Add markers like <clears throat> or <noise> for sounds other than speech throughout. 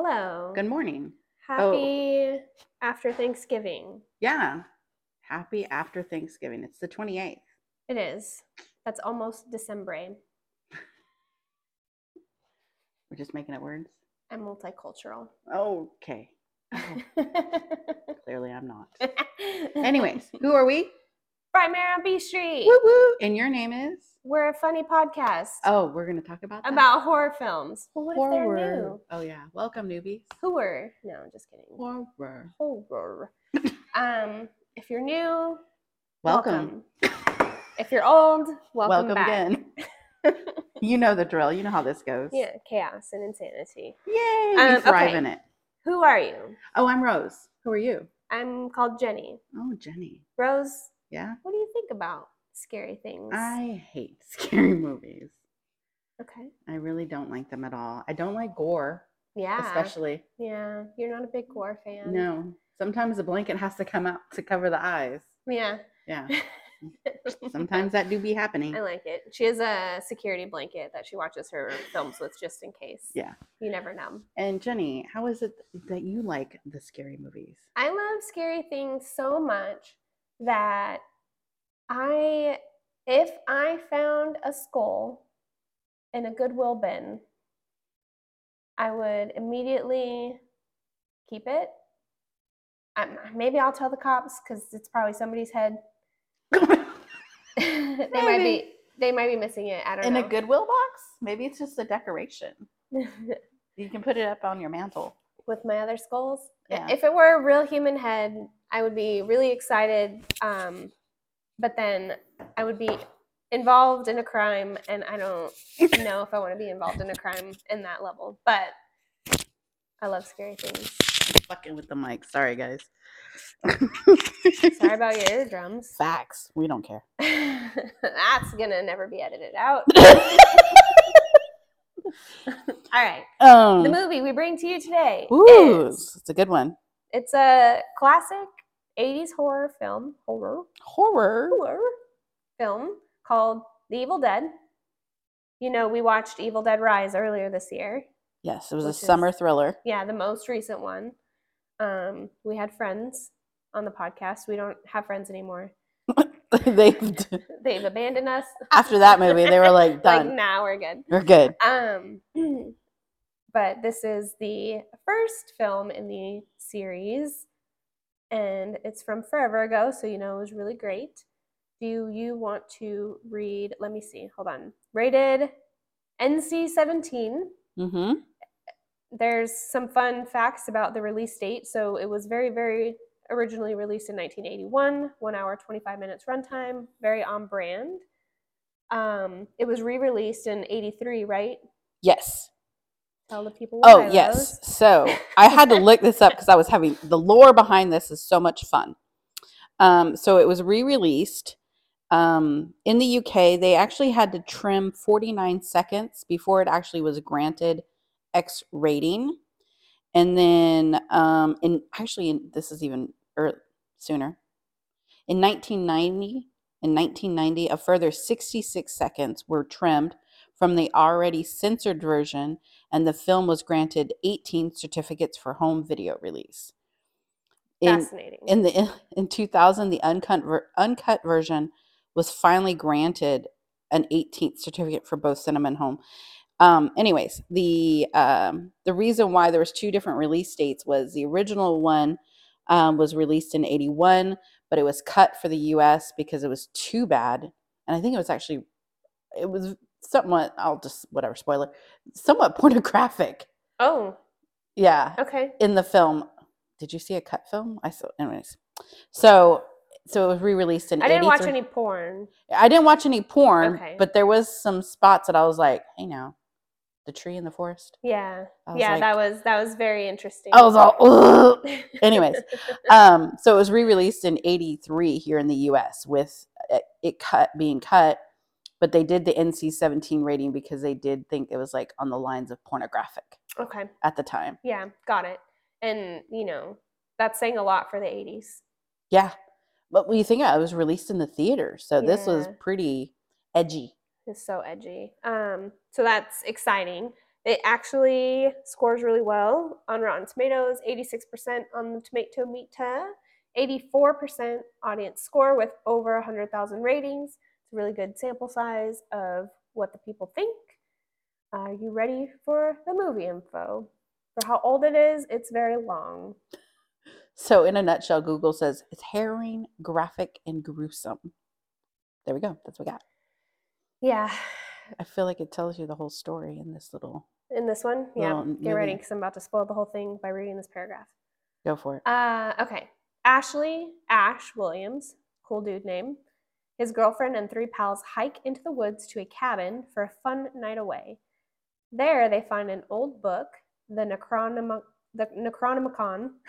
Hello. Good morning. Happy after Thanksgiving. Yeah. Happy after Thanksgiving. It's the 28th. It is. That's almost December. We're just making up words. I'm multicultural. Okay. Oh, <laughs> clearly I'm not. <laughs> Anyways, who are we? Primera on B Street. Woo woo. And your name is? We're a funny podcast Oh, we're going to talk about that? about horror films. Well, what if horror. they're new? Oh, yeah. Welcome, newbies. Horror. No, I'm just kidding. Horror. Horror. <laughs> um, if you're new, Welcome. welcome. If you're old, welcome, Welcome, back. again. <laughs> you know the drill. You know how this goes. Yeah, chaos and insanity. Yay. Um, we thrive okay. in it. Who are you? Oh, I'm Rose. Who are you? I'm called Jeni. Oh, Jeni. Rose, Yeah. what do you think about scary things? I hate <laughs> scary movies. okay. I really don't like them at all. I don't like gore, Yeah. especially. Yeah. You're not a big gore fan. No. Sometimes a blanket has to come out to cover the eyes. Yeah. Yeah. <laughs> Sometimes that do be happening. I like it. She has a security blanket that she watches her films with just in case. Yeah. You never know. And Jeni, how is it that you like the scary movies? I love scary things so much that I, if I found a skull in a Goodwill bin, I would immediately keep it. Um, maybe I'll tell the cops because it's probably somebody's head. <laughs> they might be they might be missing it. I don't In know. In a Goodwill box? Maybe it's just a decoration. <laughs> You can put it up on your mantle. with my other skulls. Yeah. If it were a real human head, I would be really excited. Um, but then I would be involved in a crime, and I don't know if I want to be involved in a crime in that level. But I love scary things. Fucking with the mic. Sorry, guys. Sorry about your eardrums. Facts. We don't care. <laughs> That's gonna never be edited out. <laughs> All right, um, the movie we bring to you today ooh, is it's a good one. it's a classic '80s horror film. Horror. Horror. horror film called The Evil Dead. You know, we watched Evil Dead Rise earlier this year. Yes, it was a Which is- summer thriller. Yeah, the most recent one. Um, we had friends on the podcast. We don't have friends anymore. <laughs> they <laughs> They've abandoned us. after that movie, they were like <laughs> like done. now we're good. We're good. Um, <clears throat> but this is the first film in the series, and it's from forever ago, so you know it was really great. Do you want to read? Let me see. Hold on. Rated NC 17. Mm-hmm. There's some fun facts about the release date. So it was very, very originally released in 1981, one hour, 25 minutes runtime, very on brand. Um, it was re released in 83, right? Yes. Tell the people Oh, why, yes. Rose. So I had to look this up because I was having the lore behind this is so much fun. Um, so it was re-released um, in the UK. They actually had to trim 49 seconds before it actually was granted X rating, and then um, in actually in, this is even er, sooner. In 1990, in 1990, a further 66 seconds were trimmed from the already censored version and the film was granted 18 certificates for home video release. In, Fascinating. in the in 2000, the uncut ver, uncut version was finally granted an 18th certificate for both cinema and home. Um, anyways, the um, the reason why there was two different release dates was the original one um, was released in 81, but it was cut for the U.S. because it was too bad, and I think it was actually it was somewhat I'll just whatever spoiler somewhat <laughs> pornographic. oh, Yeah, okay. in the film. Did you see a cut film? I saw. Anyways, so so it was re-released in. I didn't watch 83 any porn. I didn't watch any porn, Okay. but there was some spots that I was like, "Hey, now, the tree in the forest." Yeah. Yeah, like- that was that was very interesting. I was all, Ugh. <laughs> Anyways, um, so it was re-released in '83 here in the U.S. with it, it cut being cut, but they did the NC-17 rating because they did think it was like on the lines of pornographic okay. at the time. Yeah, got it. And you know, that's saying a lot for the 80s. Yeah, but when you think about it, it was released in the theater, so this was pretty edgy. It's so edgy. Um, so that's exciting. It actually scores really well on Rotten Tomatoes, 86% on the Tomato Meter, 84% audience score with over 100,000 ratings. It's a really good sample size of what the people think. Are you ready for the movie info? For how old it is, it's very long. So, in a nutshell, Google says it's harrowing, graphic, and gruesome. There we go. That's what we got. Yeah. I feel like it tells you the whole story in this little. In this one, yeah. Get ready because I'm about to spoil the whole thing by reading this paragraph. Go for it. Uh, okay. Ashley Ash Williams, cool dude name. His girlfriend and three pals hike into the woods to a cabin for a fun night away. There, they find an old book, the Necronom- the Necronomicon. <laughs>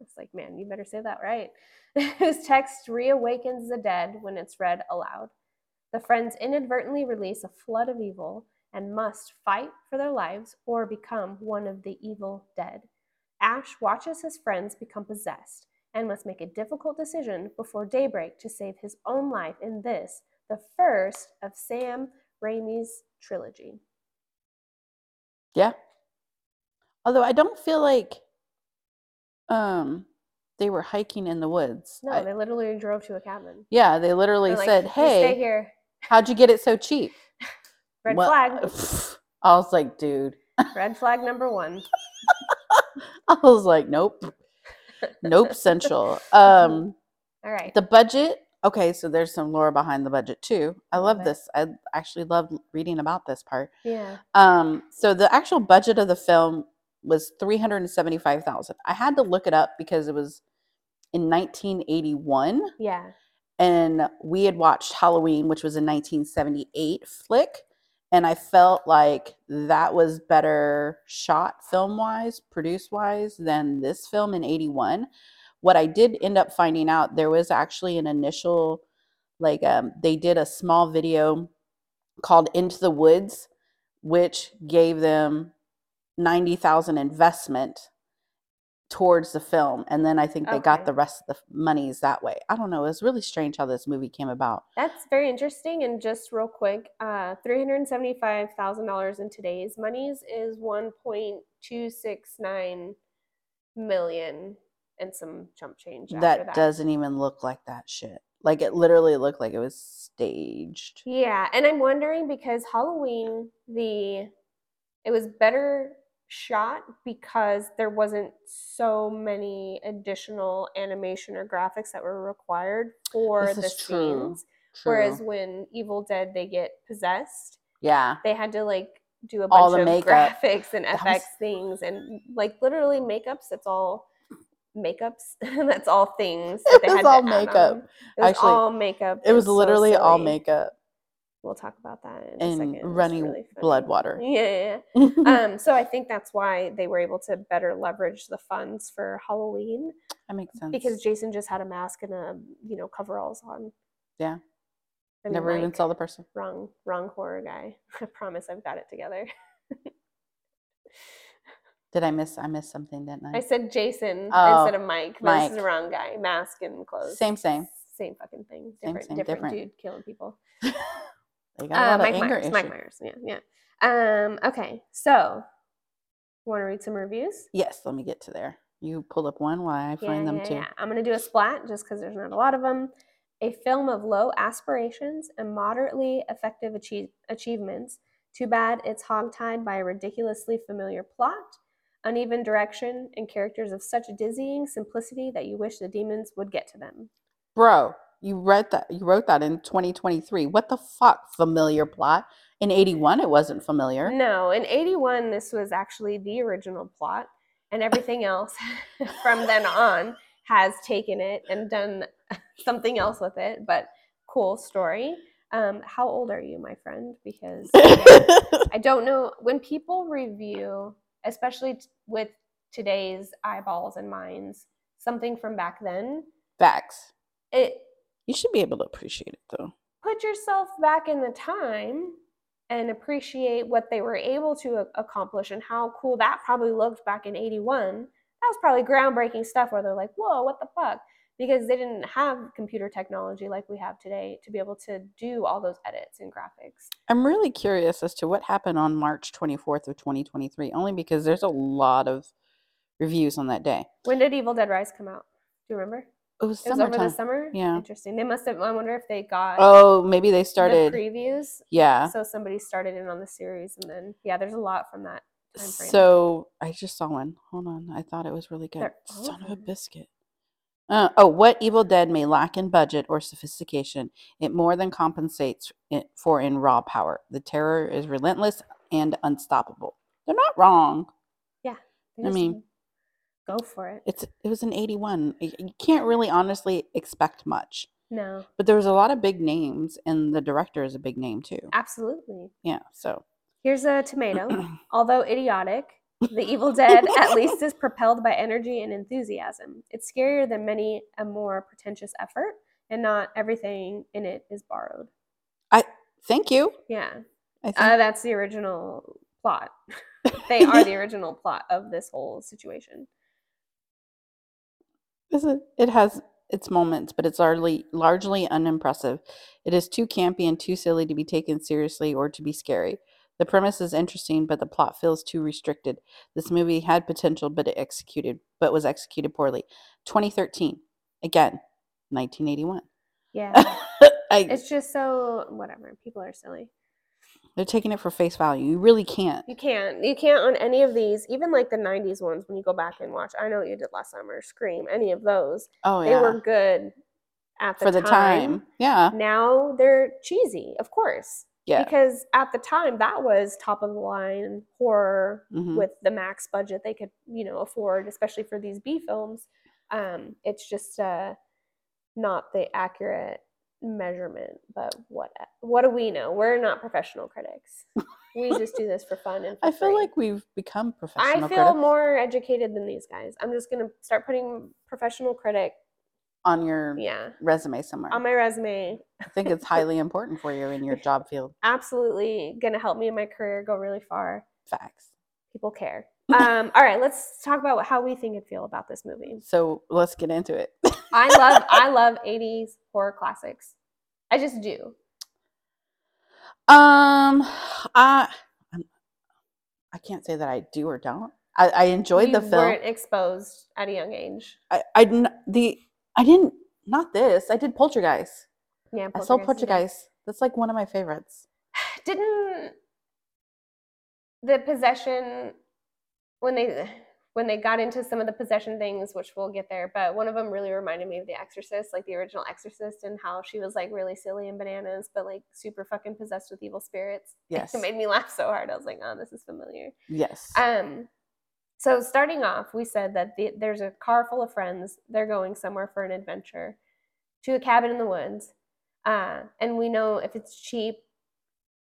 It's like, man, you better say that right. <laughs> Whose text reawakens the dead when it's read aloud. The friends inadvertently release a flood of evil and must fight for their lives or become one of the evil dead. Ash watches his friends become possessed and must make a difficult decision before daybreak to save his own life in this, the first of Sam Raimi's trilogy. Yeah. Although I don't feel like um they were hiking in the woods. No, I- they literally drove to a cabin. yeah, they literally like, said, "You stay "Hey, here. how'd you get it so cheap?" <laughs> Red Well, flag. <laughs> I was like, dude. Red flag number one. <laughs> I was like, nope. Nope, central. <laughs> Um All right. the budget, okay, so there's some lore behind the budget too. I Love love this. I actually love reading about this part. yeah. Um, so the actual budget of the film was three hundred and seventy-five thousand. I had to look it up because it was in nineteen eighty-one, Yeah. and we had watched Halloween, which was a nineteen seventy-eight flick, and I felt like that was better shot film-wise, produce-wise than this film in eighty-one. What I did end up finding out, there was actually an initial, like, um, they did a small video called Into the Woods, which gave them 90,000 investment towards the film. And then I think they got the rest of the monies that way. I don't know. It's really strange how this movie came about. That's very interesting. And just real quick, uh, three hundred seventy-five thousand dollars in today's monies is one point two six nine million and some chump change. That, that doesn't even look like that shit. Like it literally looked like it was staged. Yeah, and I'm wondering because Halloween the it was better shot because there wasn't so many additional animation or graphics that were required for This the scenes. True. Whereas when Evil Dead they get possessed, yeah. they had to like do a bunch of makeup. graphics and FX was- things and like literally makeups. That's all makeups. <laughs> that's all things. That It was had all to makeup. It was Actually, all makeup. It was and so literally all makeup We'll talk about that in a second. Running really blood water. Yeah. <laughs> yeah, um, so I think that's why they were able to better leverage the funds for Halloween that makes sense. because Jason just had a mask and a you know coveralls on. Yeah. I mean, Never even Mike, saw the person. wrong wrong horror guy. <laughs> I promise I've got it together. <laughs> Did I miss? I missed something, didn't I? I said Jason Oh, instead of Mike. but This is the wrong guy. Mask and clothes. Same, same. Same fucking thing. Same, same, different, different. dude killing people. They got a Uh, lot Mike of anger Myers. Mike. Myers. Yeah, yeah. Um, okay, so want to read some reviews? Yes, let me get to there. You pull up one while I find them too. Yeah. I'm going to do a splat just because there's not a lot of them. A film of low aspirations and moderately effective achieve- achievements. Too bad it's hogtied by a ridiculously familiar plot, uneven direction, and characters of such dizzying simplicity that you wish the demons would get to them. Bro, you read that you wrote that in 2023. What the fuck? Familiar plot. In 81 it wasn't familiar. No, in 81, this was actually the original plot, and everything else <laughs> from then on has taken it and done <laughs> something else with it. But cool story. Um, how old are you, my friend? Because <laughs> I don't know when people review, especially t- with today's eyeballs and minds, something from back then. Facts. It You should be able to appreciate it though. put yourself back in the time and appreciate what they were able to accomplish and how cool that probably looked back in 81 that was probably groundbreaking stuff where they're like whoa what the fuck because they didn't have computer technology like we have today to be able to do all those edits and graphics. I'm really curious as to what happened on March 24th of 2023, only because there's a lot of reviews on that day. When did Evil Dead Rise come out? Do you remember? It was It was over the summer. Yeah. Interesting. They must have. I wonder if they got Oh, maybe they the started. previews. yeah. So somebody started in on the series, and then yeah, there's a lot from that time frame. So I just saw one. Hold on. I thought it was really good. They're Son of a biscuit. Uh, oh, what Evil Dead may lack in budget or sophistication, it more than compensates it for in raw power. The terror is relentless and unstoppable. They're not wrong. Yeah. I mean- go for it. It's it was an 81. You can't really honestly expect much. No, But there was a lot of big names and the director is a big name too. absolutely. Yeah, so Here's a tomato. <clears throat> Although idiotic, The Evil Dead at least is propelled by energy and enthusiasm. It's scarier than many a more pretentious effort, and not everything in it is borrowed. I thank you. Yeah, I think uh, that's the original plot. <laughs> they are the original plot of this whole situation. Is it? It has its moments, but it's largely largely unimpressive. It is too campy and too silly to be taken seriously or to be scary. The premise is interesting, but the plot feels too restricted. This movie had potential, but it executed, but was executed poorly. 2013, again, 1981. Yeah, <laughs> I, it's just so whatever. People are silly. They're taking it for face value. You really can't. You can't. You can't on any of these, even like the '90s ones. When you go back and watch, I know what you did last summer. Scream, any of those. Oh yeah. They were good at the time. for the time. Yeah, Now they're cheesy, of course. yeah. Because at the time that was top of the line horror mhm. with the max budget they could, you know, afford, especially for these B films. Um, it's just uh, not the accurate measurement, but what what do we know? We're not professional critics. we <laughs> just do this for fun and for I feel free. like we've become professional. I feel critics more educated than these guys. I'm just gonna start putting professional critic, on your yeah, resume somewhere. on my resume. I think it's highly important for you in your job field. <laughs> Absolutely gonna help me in my career go really far. Facts. People care. Um, all right, let's talk about how we think and feel about this movie. So let's get into it. I love <laughs> I love 80s horror classics. I just do. Um, I I'm- can't say that I do or don't. I, I enjoyed the film. weren't exposed at a young age. I, I didn't the I didn't not this. I did Poltergeist. Yeah, I saw Poltergeist. Poltergeist. That's like one of my favorites. <sighs> Didn't the possession when they when they got into some of the possession things, which we'll get there, but one of them really reminded me of The Exorcist, like the original Exorcist, and how she was like really silly and bananas, but like super fucking possessed with evil spirits. <laughs> Yes. it made me laugh so hard. I was like, oh, this is familiar. Yes. Um, so starting off, we said that the, there's a car full of friends. They're going somewhere for an adventure, to a cabin in the woods, uh, and we know if it's cheap,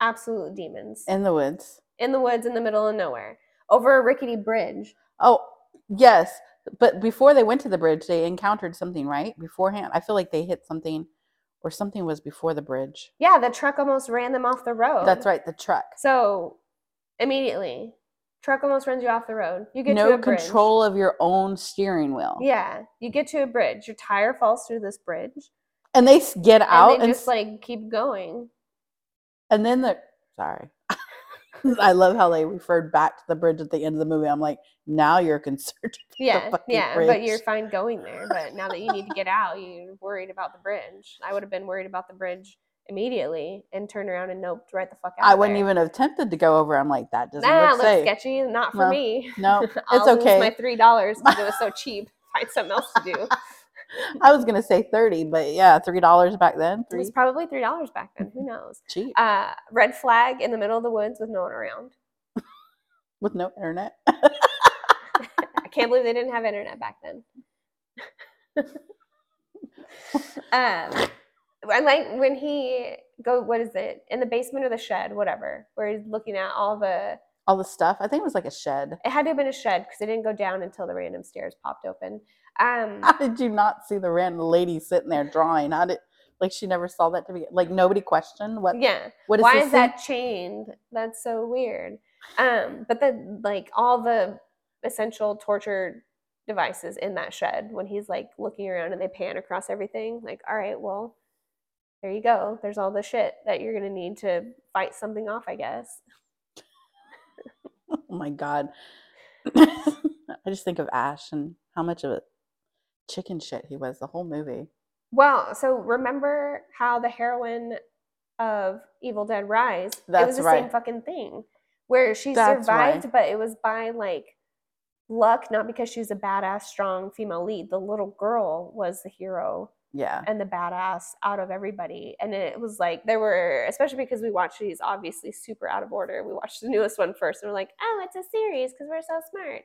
absolute demons In the woods. in the woods in the middle of nowhere over a rickety bridge. Oh, yes. But before they went to the bridge, they encountered something, right? Beforehand. I feel like they hit something or something was before the bridge. Yeah, the truck almost ran them off the road. That's right, the truck. So immediately, truck almost runs you off the road. You get to no a bridge. control of your own steering wheel. Yeah, you get to a bridge. Your tire falls through this bridge, And they get out and they and, just like keep going. and then the sorry. <laughs> I love how they referred back to the bridge at the end of the movie. I'm like, now you're concerned. <laughs> Yeah, yeah, but you're fine going there. <laughs> But now that you need to get out, you're worried about the bridge. I would have been worried about the bridge immediately and turned around and noped right the fuck out. I wouldn't there. even have attempted to go over. I'm like, that doesn't Nah, look looks safe. sketchy. Not for No, me. no, it's okay. my three dollars because it was so cheap. Find something else to do. I was gonna say thirty, but yeah, three dollars back then. It was probably three dollars back then. Who knows? cheap Uh, red flag in the middle of the woods with no one around. <laughs> with no internet. <laughs> I can't believe they didn't have internet back then. <laughs> um, I like when he go. What is it in the basement or the shed? Whatever. Where he's looking at all the. All the stuff. I think it was like a shed. It had to have been a shed because it didn't go down until the random stairs popped open. Um, How did you not see the random lady sitting there drawing? How did like she never saw that to be like nobody questioned what yeah. what is Why is thing? that chained? That's so weird. Um, but then like all the essential torture devices in that shed when he's like looking around and they pan across everything. Like, all right, well, there you go. There's all the shit that you're gonna need to fight something off, I guess. <laughs> Oh my god. <coughs> I just think of Ash and how much of a chicken shit he was the whole movie. Well, so remember how the heroine of Evil Dead Rise, it was the right. same fucking thing. Where she That's survived, right. but it was by like luck, not because she was a badass, strong female lead. The little girl was the hero Yeah. and the badass out of everybody. And it was like there were, especially because we watched these obviously super out of order. We watched the newest one first, and we're like, oh, it's a series because we're so smart.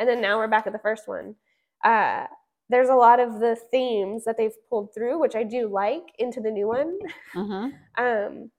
And then now we're back at the first one. Uh, there's a lot of the themes that they've pulled through, which I do like, into the new one. hmm Um,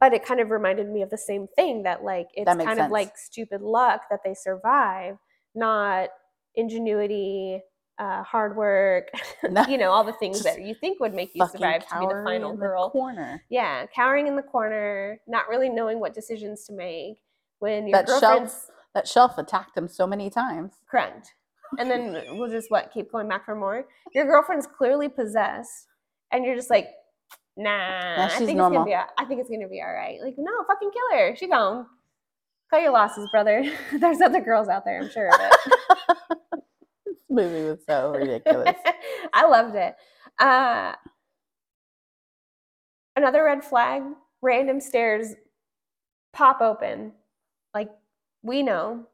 but it kind of reminded me of the same thing that like it's That kind sense. of like stupid luck that they survive, not ingenuity, uh, hard work, <laughs> No. you know, all the things Just that you think would make you survive to be the cowering final in girl. corner. yeah, cowering in the corner, not really knowing what decisions to make when your That shelf- That shelf attacked him so many times. correct. And then we'll just what keep going back for more. Your girlfriend's clearly possessed, and you're just like, nah. I think normal. it's gonna be. a- I think it's gonna be all right. Like, no, fucking kill her. She gone. Cut your losses, brother. <laughs> There's other girls out there. I'm sure of it. <laughs> This movie was so ridiculous. <laughs> I loved it. Uh, another red flag: random stairs pop open. Like we know,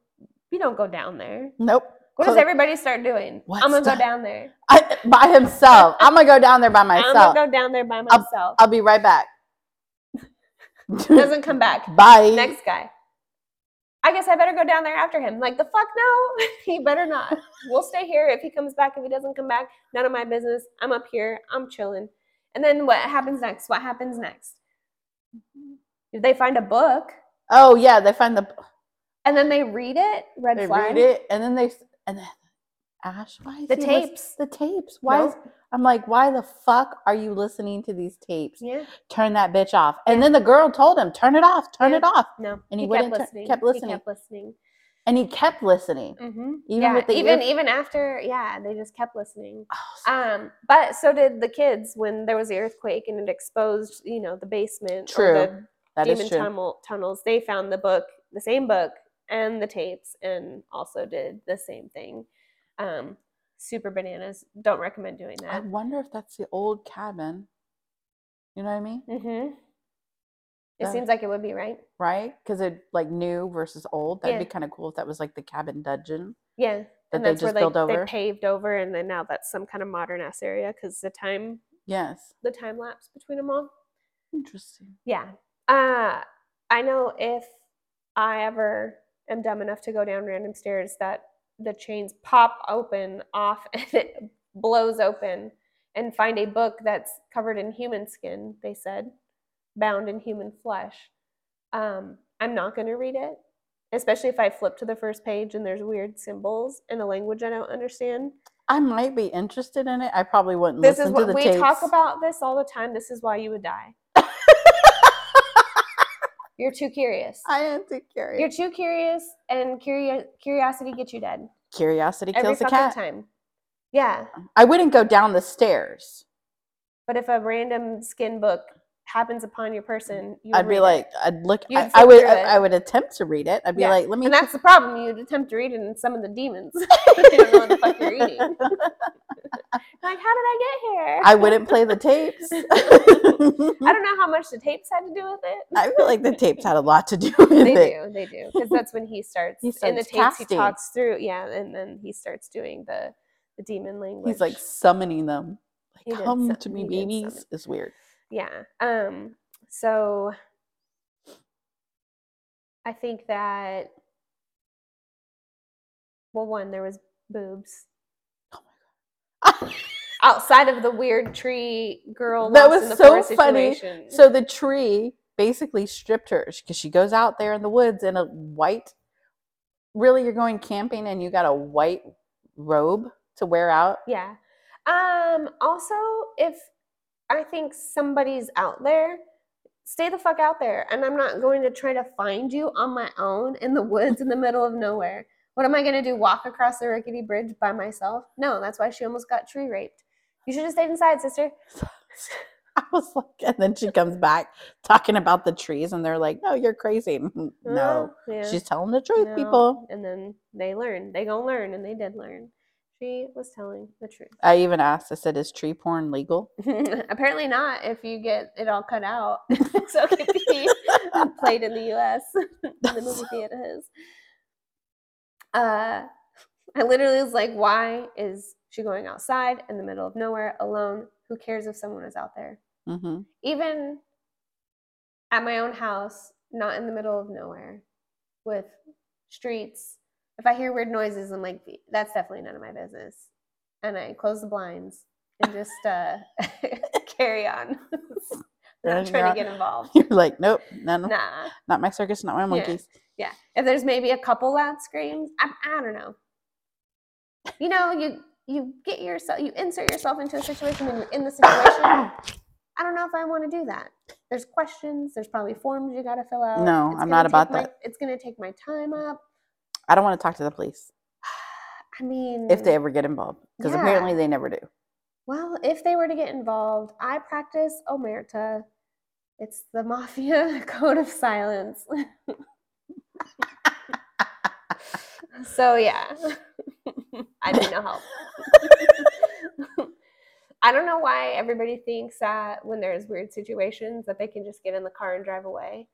you don't go down there. nope. What does everybody start doing? What's I'm gonna go down there. I, by himself. I'm gonna go down there by myself. I'm gonna go down there by myself. I'll be right back. Doesn't come back. <laughs> Bye. Next guy. I guess I better go down there after him. Like the fuck no, <laughs> he better not. We'll stay here. If he comes back, if he doesn't come back, none of my business. I'm up here. I'm chilling. And then what happens next? What happens next? They find a book Oh yeah, they find the and then they read it. Red they flag. read it and then they and then Ash, why is The he tapes. the tapes. Why is, I'm like, why the fuck are you listening to these tapes? Yeah. Turn that bitch off. And then the girl told him, turn it off, turn Yeah. it off. No. And he kept wouldn't tu- listening. kept listening. He kept listening. And he kept listening. hmm Even yeah, with the even ear- even after, yeah, they just kept listening. Oh, Um, but so did the kids when there was the earthquake and it exposed, you know, the basement True. or the that is demon true. tunnel tunnels. They found the book, the same book, and the tapes, and also did the same thing. Um, super bananas. Don't recommend doing that. I wonder if that's the old cabin. You know what I mean? Mm-hmm. It Yeah. seems like it would be right. Right? Because it like new versus old. That'd be kind of cool if that was like the cabin dungeon. Yeah, That and they that's where just they, built they paved over, and then now that's some kind of modern ass area because the time Yes. the time lapse between them all. Interesting. Yeah. Uh, I know if I ever am dumb enough to go down random stairs that the chains pop open off <laughs> and it blows open and find a book that's covered in human skin, they said, bound in human flesh. Um, I'm not going to read it, especially if I flip to the first page and there's weird symbols in a language I don't understand. I might be interested in it. I probably wouldn't This listen is to what the we tapes. talk about this all the time. This is why you would die. You're too curious. I am too curious. You're too curious, and curio- curiosity gets you dead Curiosity every kills the fucking cat. time. Yeah, I wouldn't go down the stairs. but if a random skin book happens upon your person, you I'd be read it. like, I'd look. I, I would. I. I would attempt to read it. I'd be Yeah. like, let me. and that's the problem. You'd attempt to read it and summon the demons. <laughs> you <laughs> don't know what the fuck you're <laughs> like, how did I get here? I wouldn't play the tapes. I don't know how much the tapes had to do with it. I feel like the tapes had a lot to do with they it. They do, they do, because that's when he starts. He in the starts tapes, he talks through, yeah, and then he starts doing the the demon language. He's like summoning them. He Like, come to me, babies. It's weird. Yeah. Um so I think that well one there was boobs <laughs> outside of the weird tree girl That was in the so funny. situation. So the tree basically stripped her because she goes out there in the woods in a white. Really, you're going camping and you got a white robe to wear out. yeah. Um also if I think somebody's out there stay the fuck out there and I'm not going to try to find you on my own in the woods in the middle of nowhere. What am I gonna do? Walk across the rickety bridge by myself? No, that's why she almost got tree raped. You should have stayed inside, sister. <laughs> I was like, and then she comes back talking about the trees, and they're like, "No, you're crazy." "Mm, <laughs> No, Uh, yeah. she's telling the truth, No. people. And then they learn. They gonna learn, and they did learn. She was telling the truth. I even asked. I said, "Is tree porn legal?" <laughs> Apparently not. If you get it all cut out, <laughs> <laughs> so it could be played in the U.S. in the movie theaters. Uh, I literally was like, "Why is she going outside in the middle of nowhere alone? Who cares if someone is out there?" hmm Even at my own house, not in the middle of nowhere, with streets. If I hear weird noises, I'm like, "That's definitely none of my business," and I close the blinds and just uh, <laughs> carry on. <laughs> Yeah, not trying you're to get involved. <laughs> You're like, "Nope, none, Nah. not my circus, not my monkeys." Yeah. If there's maybe a couple loud screams, I, I don't know. You know, you you get yourself you insert yourself into a situation when you're in the situation. <coughs> I don't know if I want to do that. There's questions, there's probably forms you gotta fill out. No, It's I'm not about my- that. It's gonna take my time up. I don't want to talk to the police <sighs> I mean if they ever get involved, because apparently they never do. Well, if they were to get involved, I practice omerta. It's the <laughs> mafia code of silence. <laughs> so yeah, I need no help. <laughs> I don't know why everybody thinks that when there's weird situations that they can just get in the car and drive away.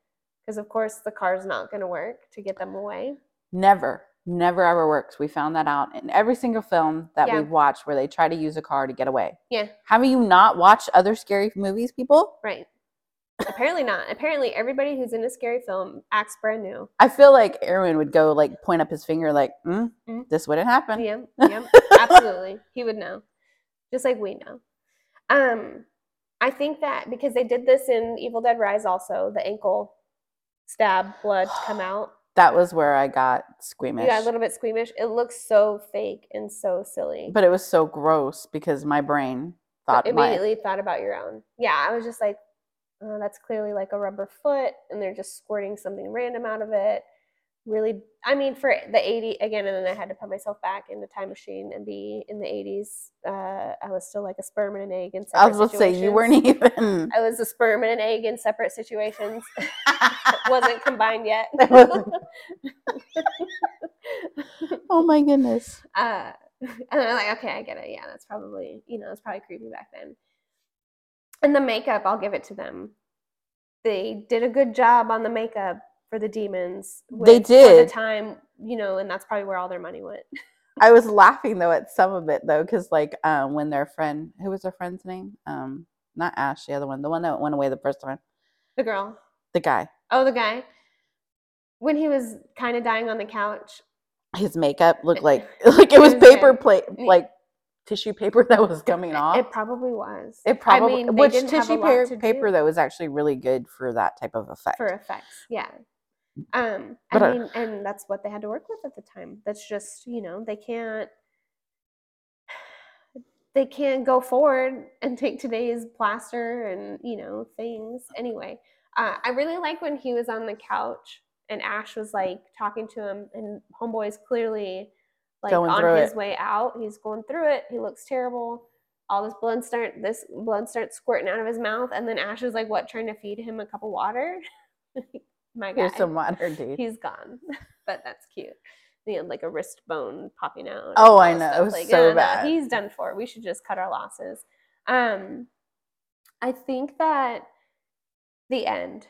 Because of course the car's not going to work to get them away. Never, never ever works. We found that out in every single film that Yeah. we've watched where they try to use a car to get away. Yeah, Have you not watched other scary movies, people? right. Apparently not. Apparently everybody who's in a scary film acts brand new. I feel like Erwin would go like point up his finger, like, mm, Mm. "This wouldn't happen." Yeah, <laughs> yeah, absolutely. He would know, just like we know. Um, I think that because they did this in Evil Dead Rise, also the ankle stab blood come <gasps> out. That was where I got squeamish. You got a little bit squeamish. It looks so fake and so silly. but it was so gross because my brain But thought my immediately thought about your own. Yeah, I was just like, oh, that's clearly like a rubber foot, and they're just squirting something random out of it. Really, I mean, for the 80 again, and then I had to put myself back in the time machine and be in the 80s. Uh, I was still like a sperm and an egg in separate I was about to say you weren't even. <laughs> I was a sperm and an egg in separate situations. <laughs> wasn't combined yet. <laughs> Oh my goodness. uh, and I'm like, okay, I get it. Yeah, that's probably, you know, it's probably creepy back then. And the makeup, I'll give it to them. They did a good job on the makeup for the demons. They did. the time, you know, and that's probably where all their money went. <laughs> I was laughing though at some of it though, because like um, when their friend, who was their friend's name? Um, not Ash, the other one, the one that went away the first time, The girl. the guy. Oh, the guy. When he was kind of dying on the couch. His makeup looked like <laughs> <laughs> like it was paper plate, like tissue paper that was coming off. It probably was. It probably, I mean, which didn't have a tissue pa- paper do. though was actually really good for that type of effect. for effects yeah um But, i mean and that's what they had to work with at the time. That's just you know they can't <sighs> they can't go forward and take today's plaster and you know things. Anyway uh, i really like when he was on the couch and ash was like talking to him and homeboy's clearly like Going on his it. way out. He's going through it. He looks terrible. All this blood start this blood starts squirting out of his mouth. And then ash is like what trying to feed him a cup of water <laughs> my guy Here's some water, dude. he's gone <laughs> but that's cute he had like a wrist bone popping out Oh, I know. It was like, so "Yeah, no, bad." he's done for we should just cut our losses um i think that the end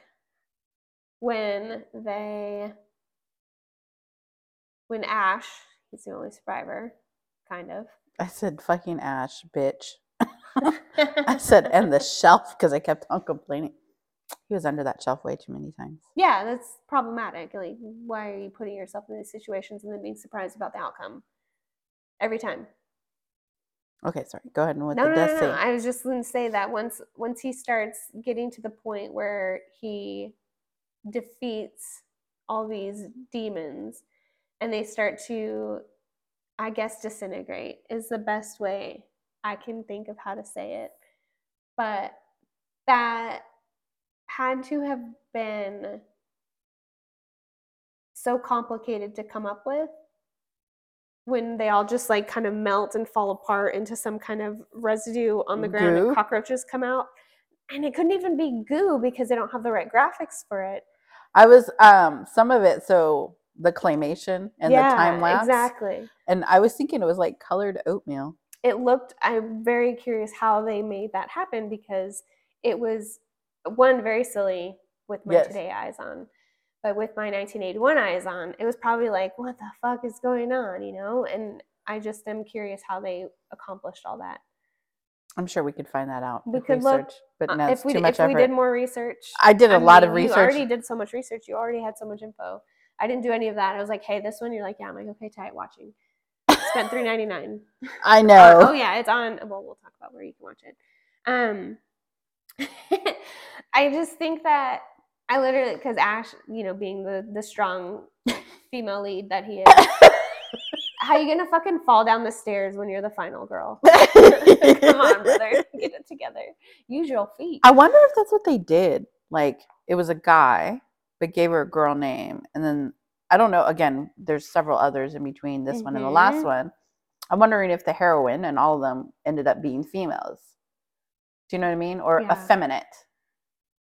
when they when ash he's the only survivor kind of I said fucking Ash, bitch. <laughs> <laughs> I said, and the shelf because I kept on complaining. He was under that shelf way too many times. yeah that's problematic like why are you putting yourself in these situations and then being surprised about the outcome every time Okay, sorry. Go ahead and with no, the no, no, no. I was just going to say that once once he starts getting to the point where he defeats all these demons and they start to I guess disintegrate is the best way I can think of how to say it. But that had to have been so complicated to come up with when they all just like kind of melt and fall apart into some kind of residue on the ground Goo? and cockroaches come out. And it couldn't even be goo because they don't have the right graphics for it. I was um some of it so the claymation and the time lapse. Exactly. And I was thinking it was like colored oatmeal. It looked I'm very curious how they made that happen because it was one very silly with my Yes. today eyes on. But with my 1981 eyes on, it was probably like, what the fuck is going on, you know? And I just am curious how they accomplished all that. I'm sure we could find that out. We could look, but Uh, no, if we too much if effort. we did more research, I did a a lot of research. You already did so much research. You already had so much info. I didn't do any of that. I was like, hey, this one. You're like, yeah. I'm like, okay, tight. Watching. Spent three ninety nine. <laughs> I know. oh yeah, it's on. Well, we'll talk about where you can watch it. Um, <laughs> I just think that I literally because Ash, you know, being the the strong female lead that he is, <laughs> how are you gonna fucking fall down the stairs when you're the final girl? <laughs> Come on, brother, get it together. Use your feet. I wonder if that's what they did. Like it was a guy, but gave her a girl name, and then I don't know. Again, there's several others in between this one and the last Mhm. one. I'm wondering if the heroine and all of them ended up being females. Do you know what I mean? Or Yeah. effeminate.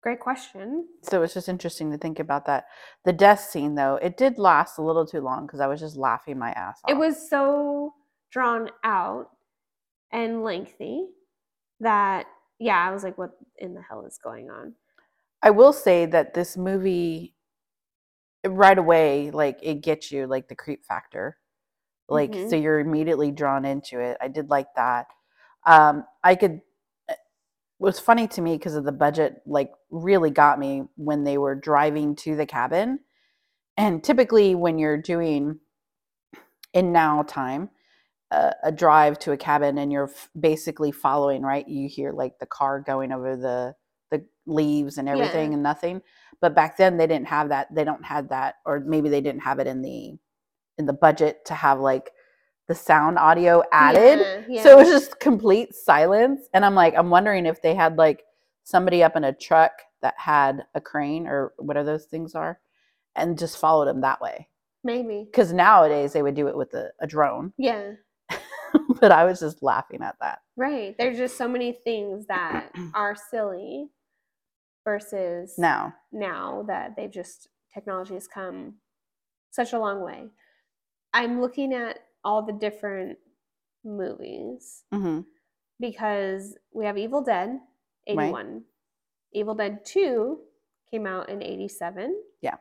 Great question. So it's just interesting to think about that. The death scene, though, it did last a little too long because I was just laughing my ass off. It was so drawn out and lengthy that yeah, I was like, what in the hell is going on? I will say that this movie, right away, like it gets you like the creep factor. Like, so Mhm. you're immediately drawn into it. I did like that. Um, I could, was funny to me because of the budget, like, really got me when they were driving to the cabin. And typically, when you're doing in now time, a, a drive to a cabin and you're f- basically following, right? You hear like the car going over the the leaves and everything Yeah. and nothing. But back then they didn't have that. They don't had that, or maybe they didn't have it in the in the budget to have like the sound audio added. Yeah, So it was just complete silence. And I'm like, I'm wondering if they had like somebody up in a truck that had a crane or whatever those things are and just followed them that way. maybe. Because nowadays they would do it with a, a drone. Yeah. <laughs> but I was just laughing at that. Right. There's just so many things that <clears throat> are silly versus Now, now that they've just technology has come such a long way. I'm looking at all the different movies hmm because we have Evil Dead, Right. 81. Evil Dead 2 came out in 87. Yeah.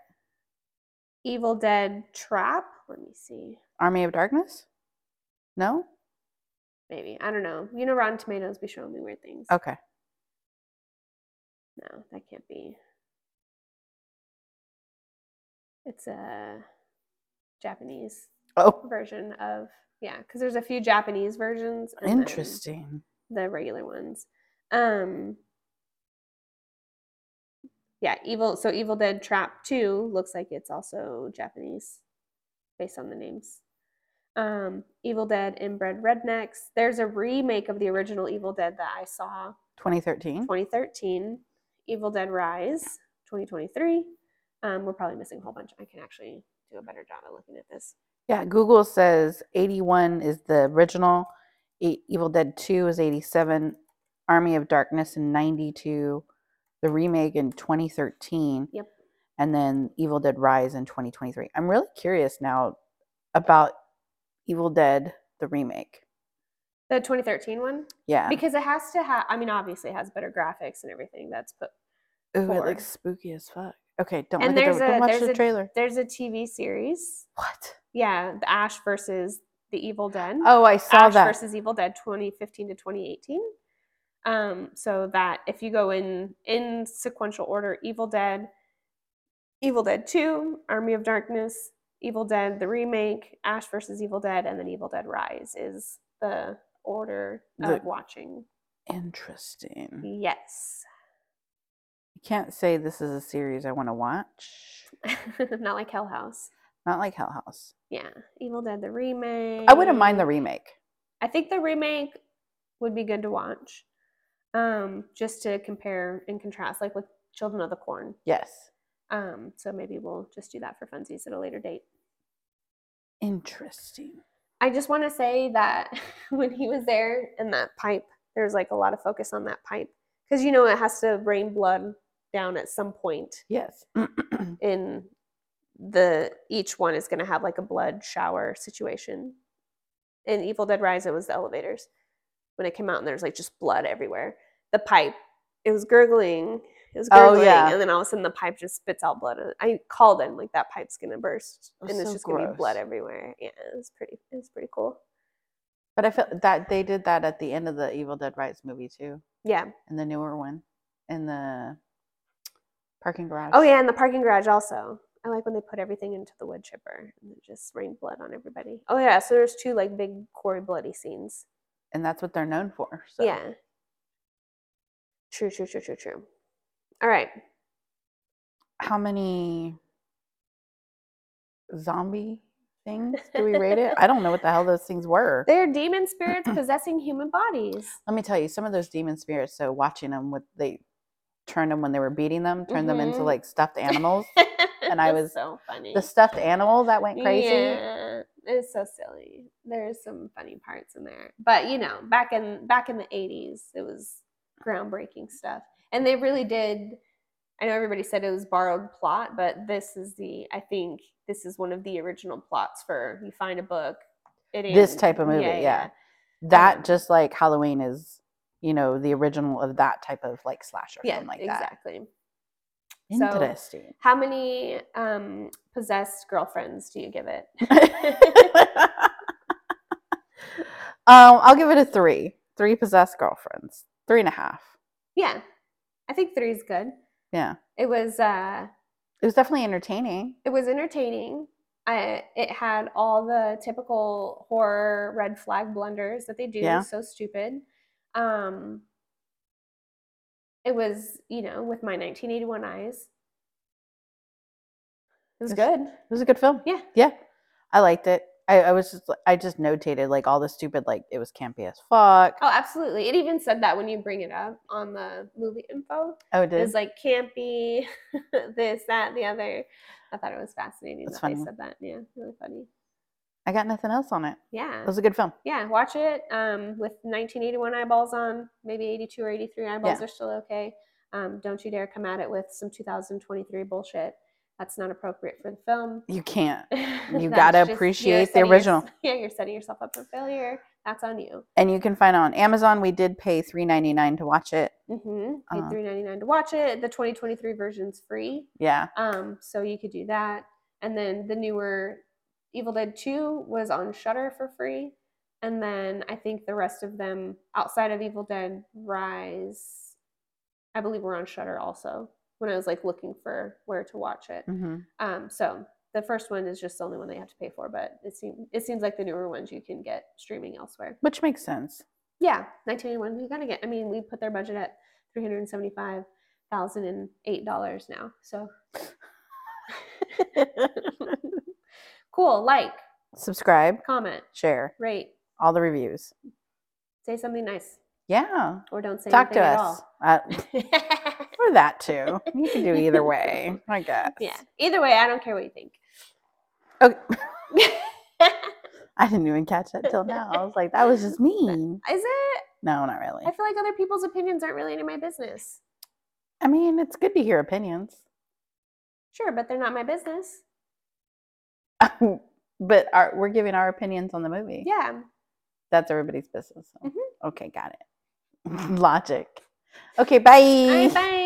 Evil Dead Trap, let me see. Army of Darkness? No? Maybe. I don't know. You know, Rotten Tomatoes be showing me weird things. Okay. No, that can't be. It's a Japanese Oh, version of yeah, because there's a few Japanese versions. interesting. The regular ones. Um. Yeah, evil. So Evil Dead Trap Two looks like it's also Japanese, based on the names. Um, Evil Dead Inbred Rednecks. There's a remake of the original Evil Dead that I saw 2013. 2013, Evil Dead Rise, 2023. Um, we're probably missing a whole bunch. I can actually do a better job at looking at this. Yeah, Google says 81 is the original, E- Evil Dead 2 is 87, Army of Darkness in 92, the remake in 2013, Yep. and then Evil Dead Rise in 2023. I'm really curious now about Evil Dead, the remake. The 2013 one, Yeah. because it has to have. I mean, obviously, it has better graphics and everything. That's put. Ooh, it looks spooky as fuck. Okay, don't And look at the, a don't watch the a trailer. there's a TV series. What? Yeah, the Ash versus the Evil Dead. Oh, I saw Ash that. versus Evil Dead 2015 to 2018. Um, so that if you go in in sequential order, Evil Dead, Evil Dead 2, Army of Darkness, Evil Dead the remake, Ash versus Evil Dead, and then Evil Dead Rise is the order The- of watching. Interesting. Yes. You can't say this is a series I want to watch. <laughs> Not like Hell House. Not like Hell House. Yeah. Evil Dead the remake. I wouldn't mind the remake. I think the remake would be good to watch. Um, just to compare and contrast, like with Children of the Corn. Yes. Um, so maybe we'll just do that for funsies at a later date. Interesting. I just want to say that <laughs> when he was there in that pipe, there's like a lot of focus on that pipe because you know it has to rain blood down at some point Yes. <clears throat> in the each one is going to have like a blood shower situation. In Evil Dead Rise, it was the elevators when it came out, and there's like just blood everywhere. The pipe, it was gurgling. It was Oh, gurgling, yeah. and then all of a sudden the pipe just spits out blood. and I called in like that pipe's gonna burst, and it's so just gonna be blood everywhere. Yeah, it was pretty. It was pretty cool. but I felt that they did that at the end of the Evil Dead Rise movie too, Yeah. in the newer one, in the parking garage. Oh yeah, in the parking garage also. I like when they put everything into the wood chipper and it just rained blood on everybody. Oh yeah, so there's two like big gory bloody scenes. and that's what they're known for. So. Yeah. True, true, true, true, true. All right. How many zombie things do we rate it? <laughs> I don't know what the hell those things were. They're demon <clears throat> spirits possessing human bodies. Let me tell you, some of those demon spirits. So watching them, with they turned them when they were beating them, turned them into Mhm. like stuffed <laughs> animals. <laughs> And I was- so funny. the stuffed animal that went crazy. Yeah, it's so silly. There's some funny parts in there, but you know, back in back in the '80s, it was groundbreaking stuff, and they really did. I know everybody said it was borrowed plot, but this is the. I think this is one of the original plots for you find a book. It This ain't- type of movie, yeah. That Um, just like Halloween is, you know, the original of that type of like slasher yeah, film like exactly. that. So- Interesting. How many um, possessed girlfriends do you give it? <laughs> <laughs> um, I'll give it a three. Three possessed girlfriends. Three and a half. yeah, I think three is good. Yeah. It was. uh It was definitely entertaining. it was entertaining. I, it had all the typical horror red flag blunders that they do. Yeah. So stupid. Um, it was, you know, with my 1981 eyes. It was Yes. good. It was a good film. Yeah. Yeah. I liked it. I, I was just I just notated like all the stupid like it was campy as fuck. Oh, absolutely. It even said that when you bring it up on the movie info. Oh, it It was like campy, <laughs> this, that, the other. I thought it was fascinating That's that they said that. Yeah, really funny. I got nothing else on it. Yeah. It was a good film. yeah, watch it um, with 1981 eyeballs on. Maybe 82 or 83 eyeballs Yeah. are still okay. Um, don't you dare come at it with some 2023 bullshit. That's not appropriate for the film. You can't. <laughs> You gotta appreciate the original. <laughs> yeah, you're setting yourself up for failure. That's on you. And you can find it on Amazon. We did pay three ninety nine to watch it. Mm-hmm. Paid Uh. 3.99 to watch it. The 2023 version's free. Yeah. Um, so you could do that. And then the newer Evil Dead 2 was on Shudder for free. And then I think the rest of them outside of Evil Dead Rise, I believe were on Shudder also when I was like looking for where to watch it. hmm Um, so the first one is just the only one they have to pay for, but it seems it seems like the newer ones you can get streaming elsewhere. Which makes sense. Yeah, 1981. We gotta get. I mean, we put their budget at three hundred seventy-five thousand and eight dollars now. So <laughs> <laughs> cool. Like, Subscribe, comment, share, rate, all the reviews. say something nice, Yeah. or don't say Talk to us. Uh, <laughs> or that too. You can do either way, I guess. yeah. Either way, I don't care what you think. Okay. <laughs> I didn't even catch that till now. I was like, that was just mean. Is it? No, not really. I feel like other people's opinions aren't really any of my business. I mean, it's good to hear opinions. Sure, but they're not my business. <laughs> but our, we're giving our opinions on the movie. Yeah. That's everybody's business. so. Mhm. Okay, got it. <laughs> Logic. Okay, bye. Bye. bye.